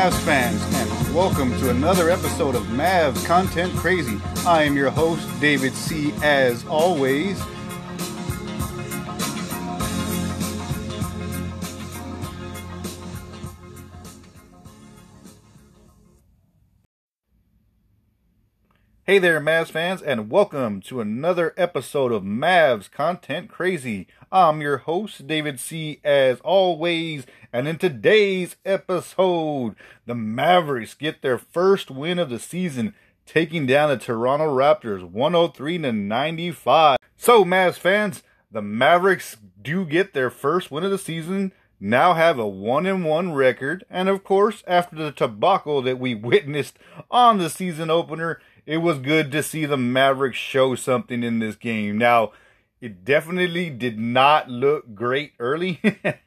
Mavs fans, and welcome to another episode of Mavs Content Crazy. I am your host, David C. As always, Hey there, Mavs fans, and welcome to another episode of Mavs Content Crazy. I'm your host, David C. As always, and in today's episode, the Mavericks get their first win of the season, taking down the Toronto Raptors 103 to 95. So, Mavs fans, the Mavericks do get their first win of the season now have a one and one record, and of course, after the tobacco that we witnessed on the season opener, it was good to see the Mavericks show something in this game. Now, it definitely did not look great early,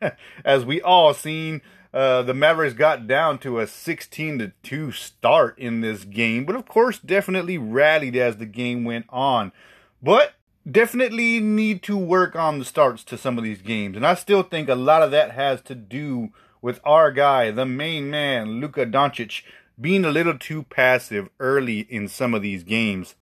as we all seen. Uh, the Mavericks got down to a 16 to 2 start in this game, but of course, definitely rallied as the game went on. But definitely need to work on the starts to some of these games, and I still think a lot of that has to do with our guy, the main man, Luka Doncic, being a little too passive early in some of these games.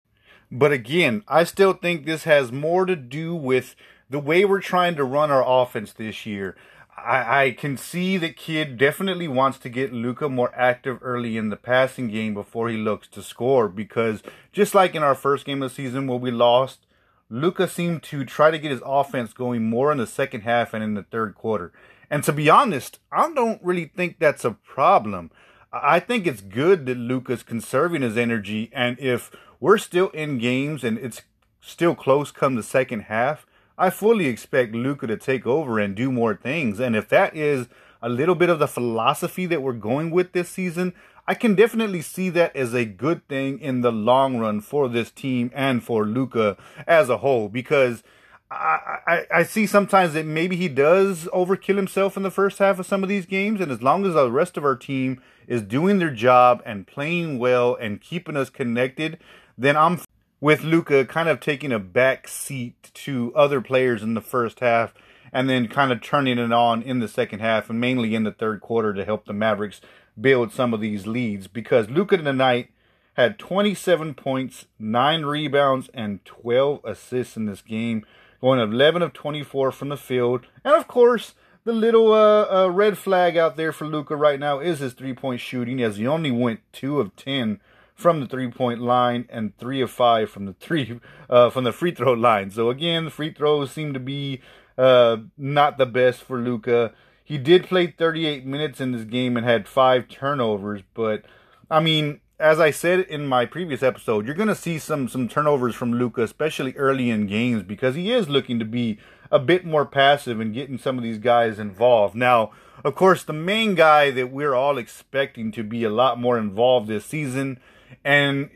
But again, I still think this has more to do with the way we're trying to run our offense this year. I, I can see that Kidd definitely wants to get Luka more active early in the passing game before he looks to score because just like in our first game of the season where we lost, Luka seemed to try to get his offense going more in the second half and in the third quarter. And to be honest, I don't really think that's a problem. I think it's good that Luka's conserving his energy, and if we're still in games and it's still close come the second half, I fully expect Luka to take over and do more things. And if that is a little bit of the philosophy that we're going with this season, I can definitely see that as a good thing in the long run for this team and for Luka as a whole because I, I, see sometimes that maybe he does overkill himself in the first half of some of these games, and as long as the rest of our team is doing their job and playing well and keeping us connected, then I'm with Luka kind of taking a back seat to other players in the first half and then kind of turning it on in the second half and mainly in the third quarter to help the Mavericks build some of these leads. Because Luka tonight had 27 points, 9 rebounds, and 12 assists in this game going 11 of 24 from the field. And of course, the little uh, uh, red flag out there for Luka right now is his three point shooting, as he only went 2 of 10 from the three point line and 3 of 5 from the three uh, from the free throw line. So again, the free throws seem to be uh, not the best for Luka. He did play 38 minutes in this game and had five turnovers, but I mean, as I said in my previous episode, you're going to see some some turnovers from Luka, especially early in games, because he is looking to be a bit more passive and getting some of these guys involved. Now, of course, the main guy that we're all expecting to be a lot more involved this season, and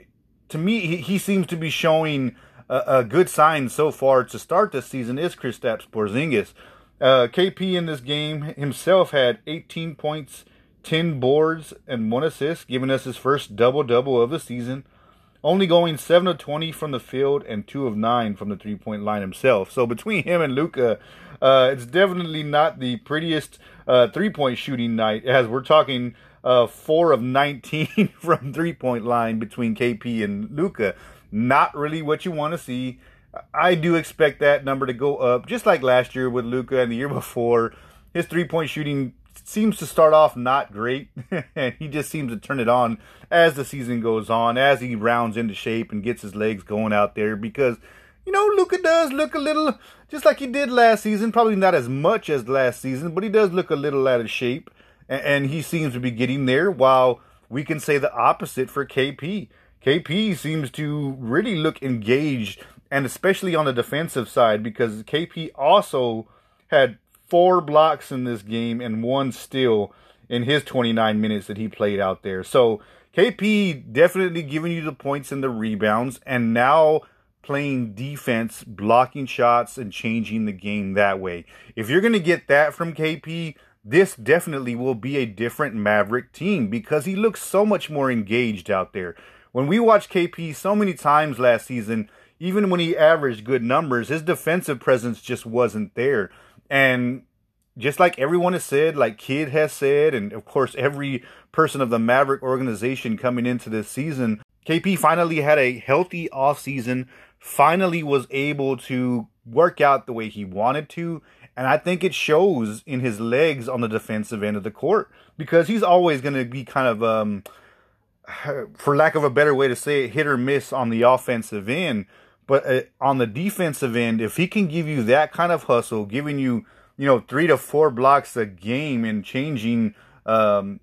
to me, he, he seems to be showing a, a, good sign so far to start this season is Kristaps Porzingis. Uh, KP in this game himself had 18 points 10 boards and one assist, giving us his first double double of the season. Only going 7 of 20 from the field and 2 of 9 from the three point line himself. So between him and Luka, uh, it's definitely not the prettiest uh, three point shooting night, as we're talking uh, 4 of 19 from three point line between KP and Luka. Not really what you want to see. I do expect that number to go up, just like last year with Luka and the year before. His three point shooting seems to start off not great, and he just seems to turn it on as the season goes on, as he rounds into shape and gets his legs going out there. Because you know, Luka does look a little just like he did last season. Probably not as much as last season, but he does look a little out of shape, and, and he seems to be getting there. While we can say the opposite for KP. KP seems to really look engaged, and especially on the defensive side, because KP also had four blocks in this game and one steal in his 29 minutes that he played out there. So KP definitely giving you the points and the rebounds, and now playing defense, blocking shots, and changing the game that way. If you're going to get that from KP, this definitely will be a different Maverick team because he looks so much more engaged out there. When we watched KP so many times last season, even when he averaged good numbers, his defensive presence just wasn't there. And just like everyone has said, like Kidd has said, and of course every person of the Maverick organization coming into this season, KP finally had a healthy offseason, finally was able to work out the way he wanted to, and I think it shows in his legs on the defensive end of the court because he's always going to be kind of, um, for lack of a better way to say it, hit or miss on the offensive end. But uh, on the defensive end, if he can give you that kind of hustle, giving you you know, three to four blocks a game and changing um,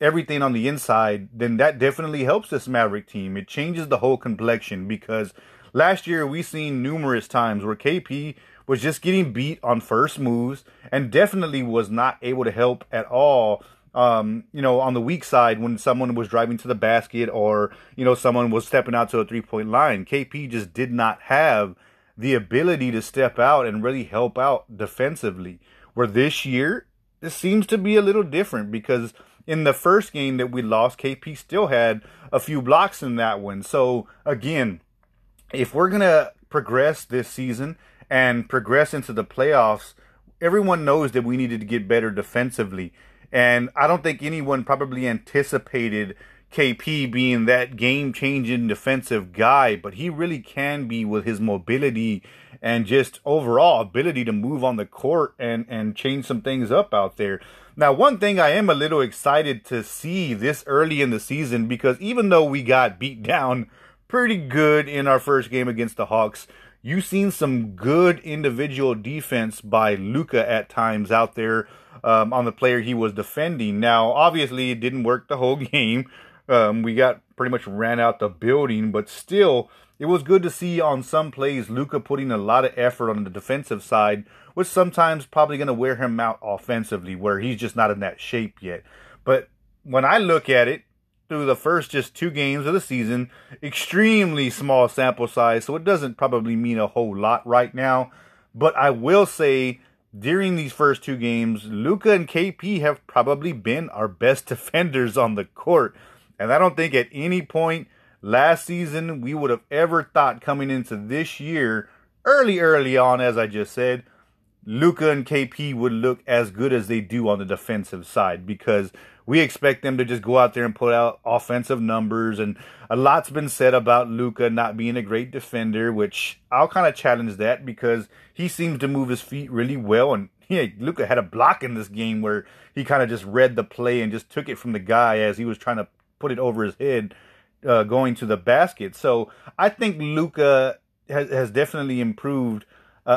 everything on the inside, then that definitely helps this Maverick team. It changes the whole complexion because last year we seen numerous times where KP was just getting beat on first moves and definitely was not able to help at all. Um, you know, on the weak side when someone was driving to the basket or, you know, someone was stepping out to a three point line. KP just did not have the ability to step out and really help out defensively. Where this year, it seems to be a little different because in the first game that we lost, KP still had a few blocks in that one. So again, if we're gonna progress this season and progress into the playoffs, everyone knows that we needed to get better defensively. And I don't think anyone probably anticipated KP being that game changing defensive guy, but he really can be with his mobility and just overall ability to move on the court and, and change some things up out there. Now, one thing I am a little excited to see this early in the season because even though we got beat down pretty good in our first game against the Hawks, you've seen some good individual defense by Luka at times out there um, on the player he was defending. Now, obviously, it didn't work the whole game. Um, we got pretty much ran out the building, but still, it was good to see on some plays Luka putting a lot of effort on the defensive side, which sometimes probably going to wear him out offensively, where he's just not in that shape yet. But when I look at it through the first just two games of the season, extremely small sample size, so it doesn't probably mean a whole lot right now. But I will say during these first two games, Luka and KP have probably been our best defenders on the court. And I don't think at any point last season we would have ever thought coming into this year, early, early on, as I just said, Luka and KP would look as good as they do on the defensive side because we expect them to just go out there and put out offensive numbers. And a lot's been said about Luka not being a great defender, which I'll kind of challenge that because he seems to move his feet really well. And yeah, Luka had a block in this game where he kind of just read the play and just took it from the guy as he was trying to put it over his head uh, going to the basket. So I think Luka has, has definitely improved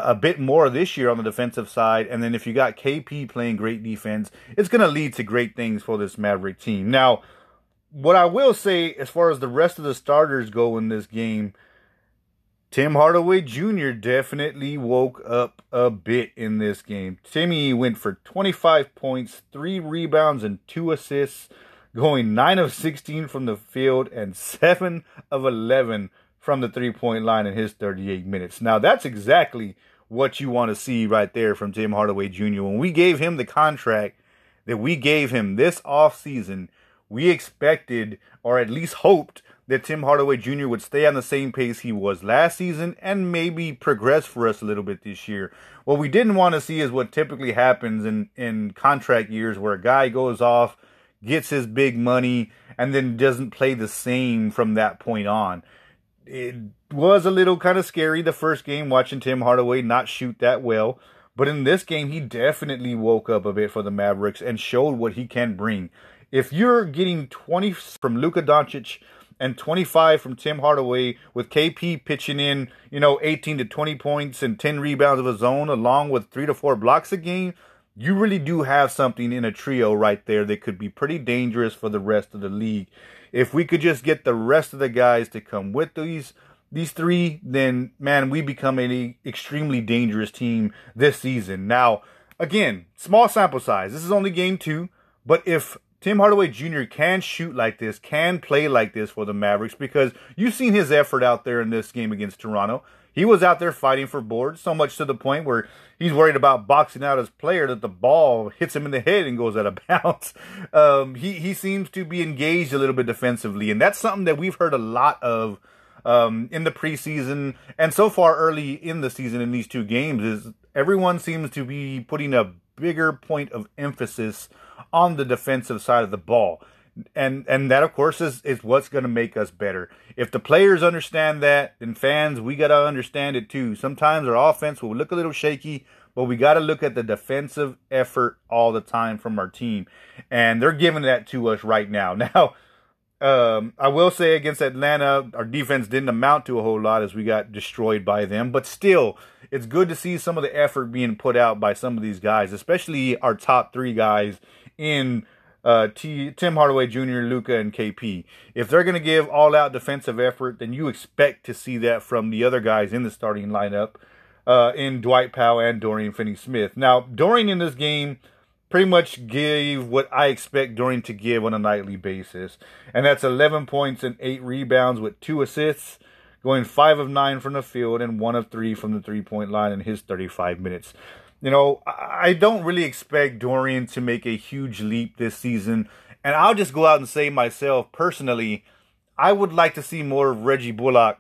a bit more this year on the defensive side. And then if you got KP playing great defense, it's going to lead to great things for this Maverick team. Now, what I will say as far as the rest of the starters go in this game, Tim Hardaway Jr. definitely woke up a bit in this game. Timmy went for 25 points, three rebounds, and two assists going 9 of 16 from the field and 7 of 11 from the three point line in his 38 minutes. Now, that's exactly what you want to see right there from Tim Hardaway Jr. When we gave him the contract that we gave him this offseason, we expected or at least hoped that Tim Hardaway Jr. would stay on the same pace he was last season and maybe progress for us a little bit this year. What we didn't want to see is what typically happens in, in contract years where a guy goes off – gets his big money, and then doesn't play the same from that point on. It was a little kind of scary the first game watching Tim Hardaway not shoot that well. But in this game, he definitely woke up a bit for the Mavericks and showed what he can bring. If you're getting 20 from Luka Doncic and 25 from Tim Hardaway with KP pitching in, you know, 18 to 20 points and 10 rebounds of his own, along with three to four blocks a game, you really do have something in a trio right there that could be pretty dangerous for the rest of the league. If we could just get the rest of the guys to come with these these three, then man, we become an extremely dangerous team this season. Now, again, small sample size. This is only game two, but if Tim Hardaway Jr. can shoot like this, can play like this for the Mavericks, because you've seen his effort out there in this game against Toronto. He was out there fighting for boards, so much to the point where he's worried about boxing out his player that the ball hits him in the head and goes out of bounds. Um, he he seems to be engaged a little bit defensively, and that's something that we've heard a lot of um, in the preseason and so far early in the season in these two games. Is everyone seems to be putting a bigger point of emphasis on the defensive side of the ball. And and that of course is, is what's gonna make us better. If the players understand that, then fans, we gotta understand it too. Sometimes our offense will look a little shaky, but we gotta look at the defensive effort all the time from our team. And they're giving that to us right now. Now um, I will say against Atlanta, our defense didn't amount to a whole lot as we got destroyed by them. But still, it's good to see some of the effort being put out by some of these guys, especially our top three guys in uh, T, Tim Hardaway Jr., Luka, and KP. If they're going to give all out defensive effort, then you expect to see that from the other guys in the starting lineup uh, in Dwight Powell and Dorian Finney Smith. Now, Dorian in this game pretty much gave what I expect Dorian to give on a nightly basis. And that's 11 points and 8 rebounds with 2 assists, going 5 of 9 from the field and 1 of 3 from the three point line in his 35 minutes. You know, I don't really expect Dorian to make a huge leap this season. And I'll just go out and say myself personally, I would like to see more of Reggie Bullock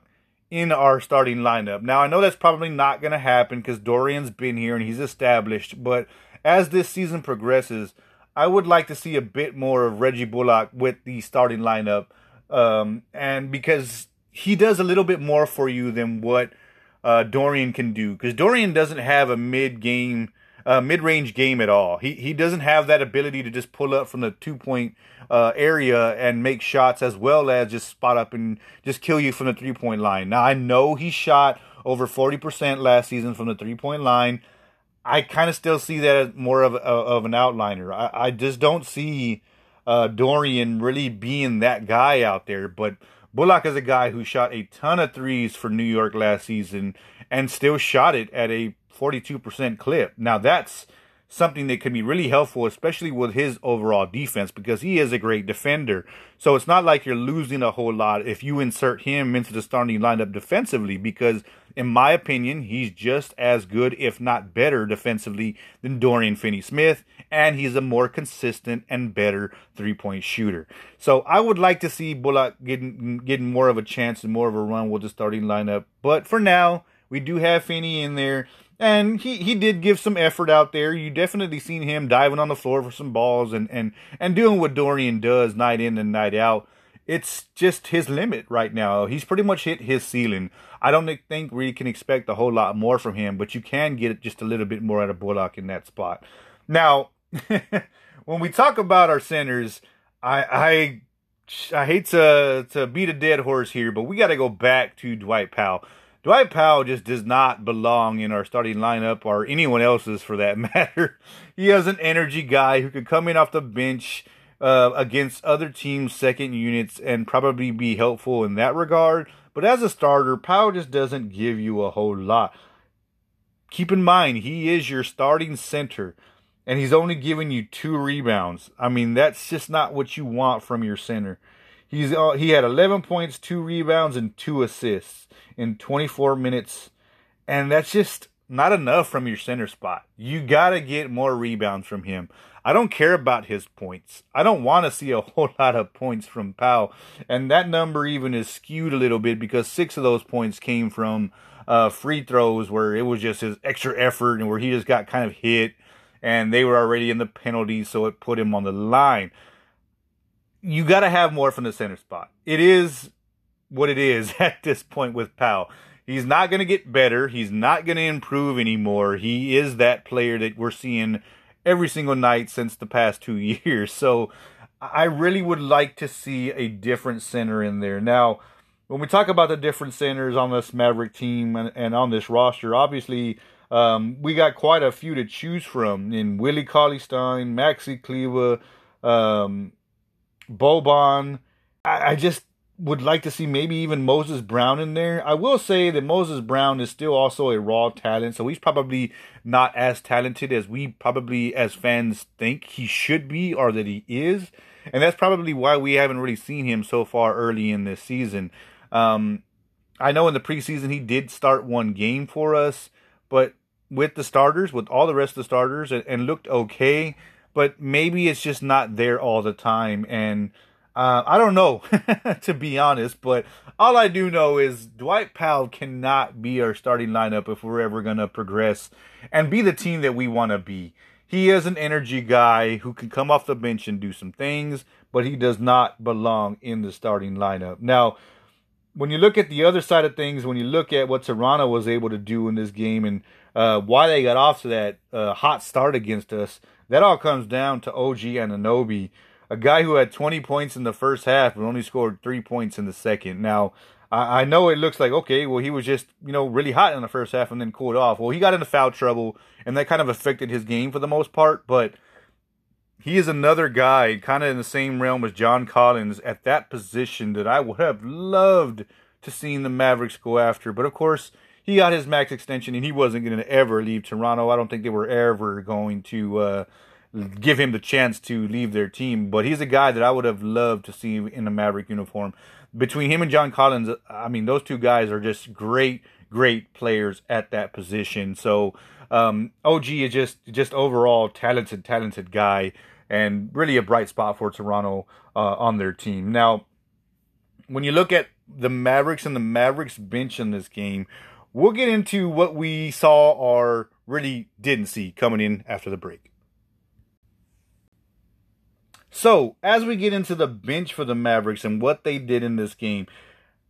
in our starting lineup. Now, I know that's probably not going to happen because Dorian's been here and he's established, but as this season progresses, I would like to see a bit more of Reggie Bullock with the starting lineup. Um, and because he does a little bit more for you than what uh, Dorian can do. Because Dorian doesn't have a mid game, uh, mid range game at all. He he doesn't have that ability to just pull up from the two point uh, area and make shots as well as just spot up and just kill you from the three point line. Now I know he shot over forty percent last season from the three point line. I kind of still see that as more of, of an outliner. I, I just don't see uh, Dorian really being that guy out there. But Bullock is a guy who shot a ton of threes for New York last season and still shot it at a 42% clip. Now, that's something that can be really helpful, especially with his overall defense, because he is a great defender. So it's not like you're losing a whole lot if you insert him into the starting lineup defensively, because in my opinion, he's just as good, if not better, defensively than Dorian Finney Smith, and he's a more consistent and better three point shooter. So I would like to see Bullock getting getting more of a chance and more of a run with the starting lineup. But for now, we do have Finney in there. And he, he did give some effort out there. You definitely seen him diving on the floor for some balls and, and, and doing what Dorian does night in and night out it's just his limit right now. He's pretty much hit his ceiling. I don't think we can expect a whole lot more from him, but you can get just a little bit more out of Bullock in that spot. Now, when we talk about our centers, I I I hate to to beat a dead horse here, but we got to go back to Dwight Powell. Dwight Powell just does not belong in our starting lineup or anyone else's for that matter. He is an energy guy who could come in off the bench uh, against other teams' second units and probably be helpful in that regard. But as a starter, Powell just doesn't give you a whole lot. Keep in mind, he is your starting center, and he's only giving you two rebounds. I mean, that's just not what you want from your center. He's uh, he had 11 points, two rebounds, and two assists in 24 minutes, and that's just not enough from your center spot. You got to get more rebounds from him. I don't care about his points. I don't want to see a whole lot of points from Powell. And that number even is skewed a little bit because six of those points came from uh, free throws where it was just his extra effort and where he just got kind of hit and they were already in the penalty, so it put him on the line. You got to have more from the center spot. It is what it is at this point with Powell. He's not going to get better. He's not going to improve anymore. He is that player that we're seeing every single night since the past two years. So I really would like to see a different center in there. Now, when we talk about the different centers on this Maverick team and, and on this roster, obviously um, we got quite a few to choose from in Willie Cauley Stein, Maxi Kleber, um, Boban. I, I just would like to see maybe even Moses Brown in there. I will say that Moses Brown is still also a raw talent, so he's probably not as talented as we probably as fans think he should be or that he is. And that's probably why we haven't really seen him so far early in this season. Um, I know in the preseason he did start one game for us, but with the starters, with all the rest of the starters, and, and looked okay. But maybe it's just not there all the time. And uh, I don't know, to be honest, but all I do know is Dwight Powell cannot be our starting lineup if we're ever going to progress and be the team that we want to be. he is an energy guy who can come off the bench and do some things, but he does not belong in the starting lineup. Now, when you look at the other side of things, when you look at what Toronto was able to do in this game and uh, why they got off to that uh, hot start against us, that all comes down to OG Anunoby, a guy who had 20 points in the first half but only scored three points in the second. Now, I, I know it looks like, okay, well, he was just, you know, really hot in the first half and then cooled off. Well, he got into foul trouble, and that kind of affected his game for the most part, but he is another guy, kind of in the same realm as John Collins, at that position that I would have loved to seen the Mavericks go after. But of course, he got his max extension, and he wasn't going to ever leave Toronto. I don't think they were ever going to uh, give him the chance to leave their team. But he's a guy that I would have loved to see in a Maverick uniform between him and John Collins, I mean, those two guys are just great, great players at that position. So um, OG is just just overall talented, talented guy, and really a bright spot for Toronto uh, on their team. Now, when you look at the Mavericks and the Mavericks bench in this game, we'll get into what we saw or really didn't see coming in after the break. So, as we get into the bench for the Mavericks and what they did in this game,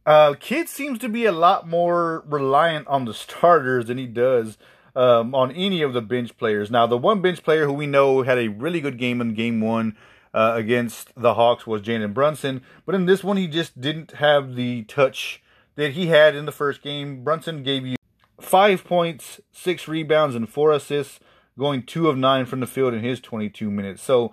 uh, Kidd seems to be a lot more reliant on the starters than he does um, on any of the bench players. Now, the one bench player who we know had a really good game in game one uh, against the Hawks was Jalen Brunson, but in this one, he just didn't have the touch that he had in the first game. Brunson gave you five points, six rebounds, and four assists, going two of nine from the field in his 22 minutes. So,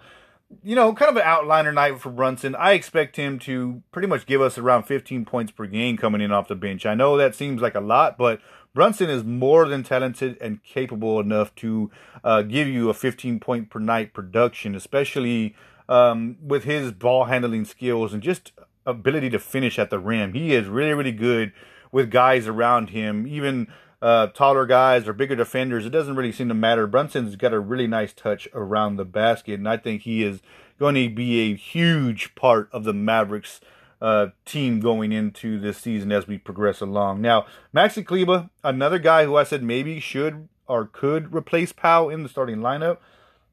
you know, kind of an outliner night for Brunson. I expect him to pretty much give us around 15 points per game coming in off the bench. I know that seems like a lot, but Brunson is more than talented and capable enough to uh, give you a 15 point per night production, especially um, with his ball handling skills and just ability to finish at the rim. He is really, really good with guys around him, even uh, taller guys or bigger defenders, it doesn't really seem to matter. Brunson's got a really nice touch around the basket, and I think he is going to be a huge part of the Mavericks uh, team going into this season as we progress along. Now, Maxi Kleber, another guy who I said maybe should or could replace Powell in the starting lineup,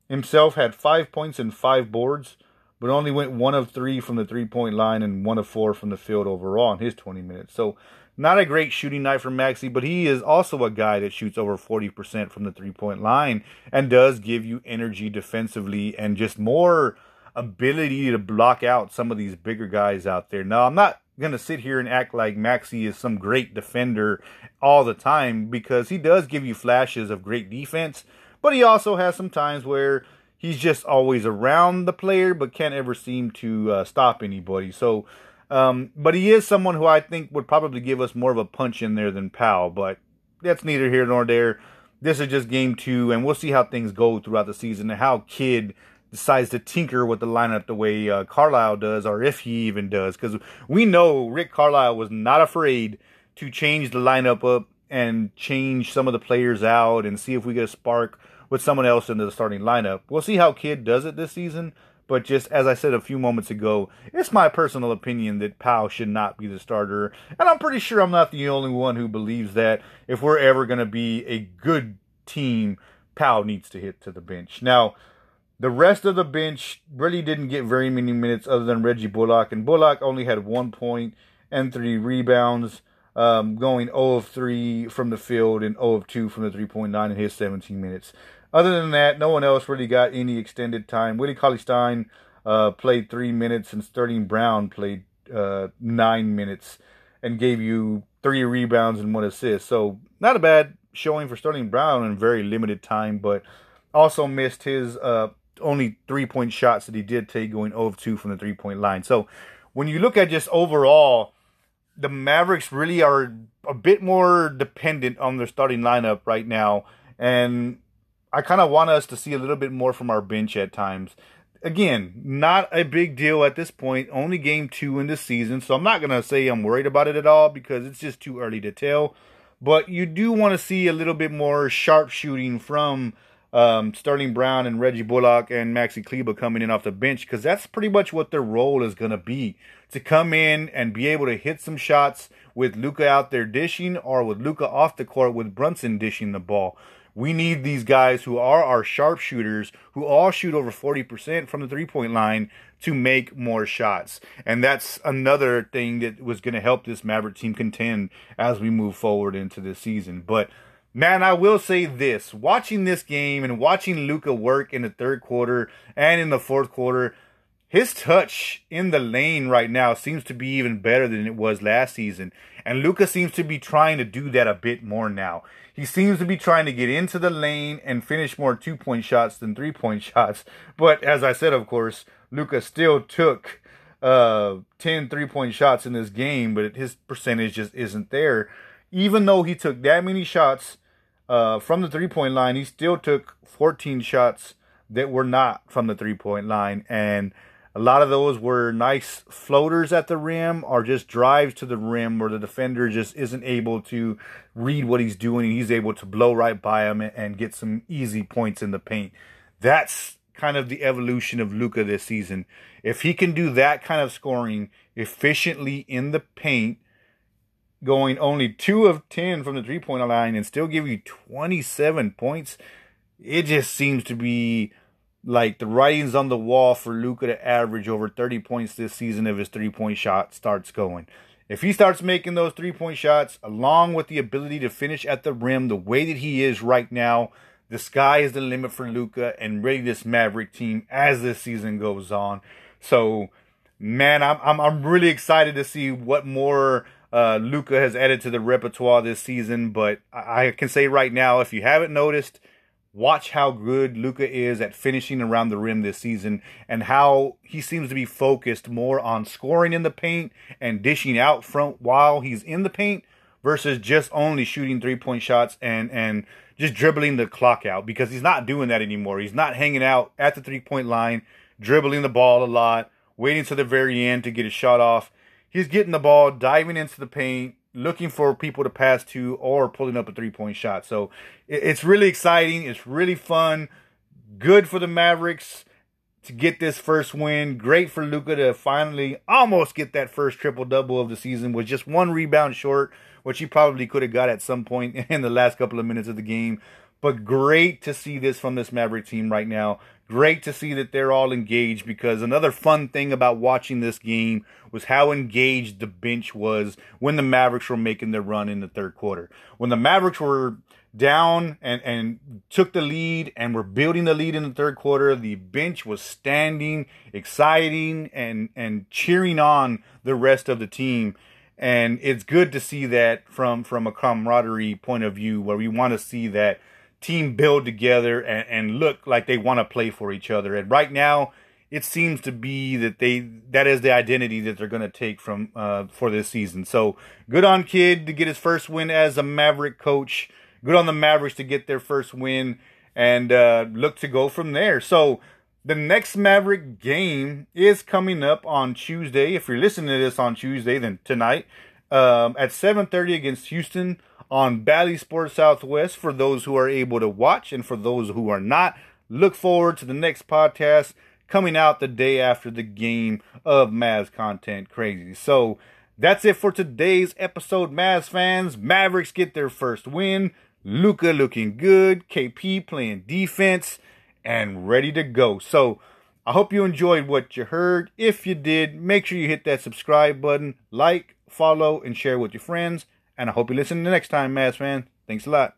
himself had five points and five boards, but only went one of three from the three point line and one of four from the field overall in his 20 minutes. So not a great shooting night for Maxi, but he is also a guy that shoots over 40% from the three point line and does give you energy defensively and just more ability to block out some of these bigger guys out there. Now, I'm not going to sit here and act like Maxi is some great defender all the time because he does give you flashes of great defense, but he also has some times where he's just always around the player but can't ever seem to uh, stop anybody. So, um, but he is someone who I think would probably give us more of a punch in there than Powell. But that's neither here nor there. This is just game two, and we'll see how things go throughout the season and how Kidd decides to tinker with the lineup the way uh, Carlisle does, or if he even does. Because we know Rick Carlisle was not afraid to change the lineup up and change some of the players out and see if we get a spark with someone else into the starting lineup. We'll see how Kidd does it this season. But just as I said a few moments ago, it's my personal opinion that Powell should not be the starter. And I'm pretty sure I'm not the only one who believes that if we're ever going to be a good team, Powell needs to hit to the bench. Now, the rest of the bench really didn't get very many minutes other than Reggie Bullock. And Bullock only had one point and three rebounds, um, going 0 of 3 from the field and 0 of 2 from the three point line in his 17 minutes. Other than that, no one else really got any extended time. Willie Cauley Stein uh, played three minutes, and Sterling Brown played uh, nine minutes and gave you three rebounds and one assist. So not a bad showing for Sterling Brown in very limited time, but also missed his uh, only three point shots that he did take, going 0 of 2 from the three point line. So when you look at just overall, the Mavericks really are a bit more dependent on their starting lineup right now. And I kind of want us to see a little bit more from our bench at times. Again, not a big deal at this point. Only game two in the season, so I'm not gonna say I'm worried about it at all because it's just too early to tell. But you do want to see a little bit more sharp shooting from um, Sterling Brown and Reggie Bullock and Maxi Kleber coming in off the bench because that's pretty much what their role is going to be to come in and be able to hit some shots with Luka out there dishing or with Luka off the court with Brunson dishing the ball We need these guys who are our sharpshooters, who all shoot over 40% from the three point line to make more shots. And that's another thing that was going to help this Maverick team contend as we move forward into this season. But man, I will say this watching this game and watching Luka work in the third quarter and in the fourth quarter, his touch in the lane right now seems to be even better than it was last season. And Luka seems to be trying to do that a bit more now. He seems to be trying to get into the lane and finish more two point shots than three point shots. But as I said, of course, Luka still took uh 10 three point shots in this game, but his percentage just isn't there. Even though he took that many shots uh, from the three point line, he still took 14 shots that were not from the three point line. And a lot of those were nice floaters at the rim or just drives to the rim where the defender just isn't able to read what he's doing and he's able to blow right by him and get some easy points in the paint. That's kind of the evolution of Luka this season. If he can do that kind of scoring efficiently in the paint, going only 2 of 10 from the three point line and still give you 27 points, it just seems to be like the writing's on the wall for Luka to average over 30 points this season if his three point shot starts going. If he starts making those three point shots, along with the ability to finish at the rim the way that he is right now, the sky is the limit for Luka and really this Maverick team as this season goes on. So, man, I'm I'm, I'm really excited to see what more uh, Luka has added to the repertoire this season. But I, I can say right now, if you haven't noticed, watch how good Luka is at finishing around the rim this season and how he seems to be focused more on scoring in the paint and dishing out front while he's in the paint versus just only shooting three-point shots and and just dribbling the clock out because he's not doing that anymore. He's not hanging out at the three-point line, dribbling the ball a lot, waiting to the very end to get a shot off. He's getting the ball, diving into the paint, looking for people to pass to or pulling up a three point shot. So it's really exciting. It's really fun. Good for the Mavericks to get this first win. Great for Luka to finally almost get that first triple double of the season Was just one rebound short, which he probably could have got at some point in the last couple of minutes of the game. But great to see this from this Maverick team right now. Great to see that they're all engaged because another fun thing about watching this game was how engaged the bench was when the Mavericks were making their run in the third quarter. When the Mavericks were down and, and took the lead and were building the lead in the third quarter, the bench was standing, exciting, and, and cheering on the rest of the team. And it's good to see that from, from a camaraderie point of view where we want to see that team build together and, and look like they want to play for each other. And right now, it seems to be that they that is the identity that they're going to take from uh, for this season. So good on Kidd to get his first win as a Maverick coach. Good on the Mavericks to get their first win and uh, look to go from there. So the next Maverick game is coming up on Tuesday. If you're listening to this on Tuesday, then tonight um, at 7:30 against Houston on Bally Sports Southwest for those who are able to watch and for those who are not. Look forward to the next podcast coming out the day after the game of Mavs Content Crazy. So that's it for today's episode, Mavs fans. Mavericks get their first win. Luka looking good. KP playing defense and ready to go. So I hope you enjoyed what you heard. If you did, make sure you hit that subscribe button, like, follow, and share with your friends. And I hope you listen the next time, Mass fan. Thanks a lot.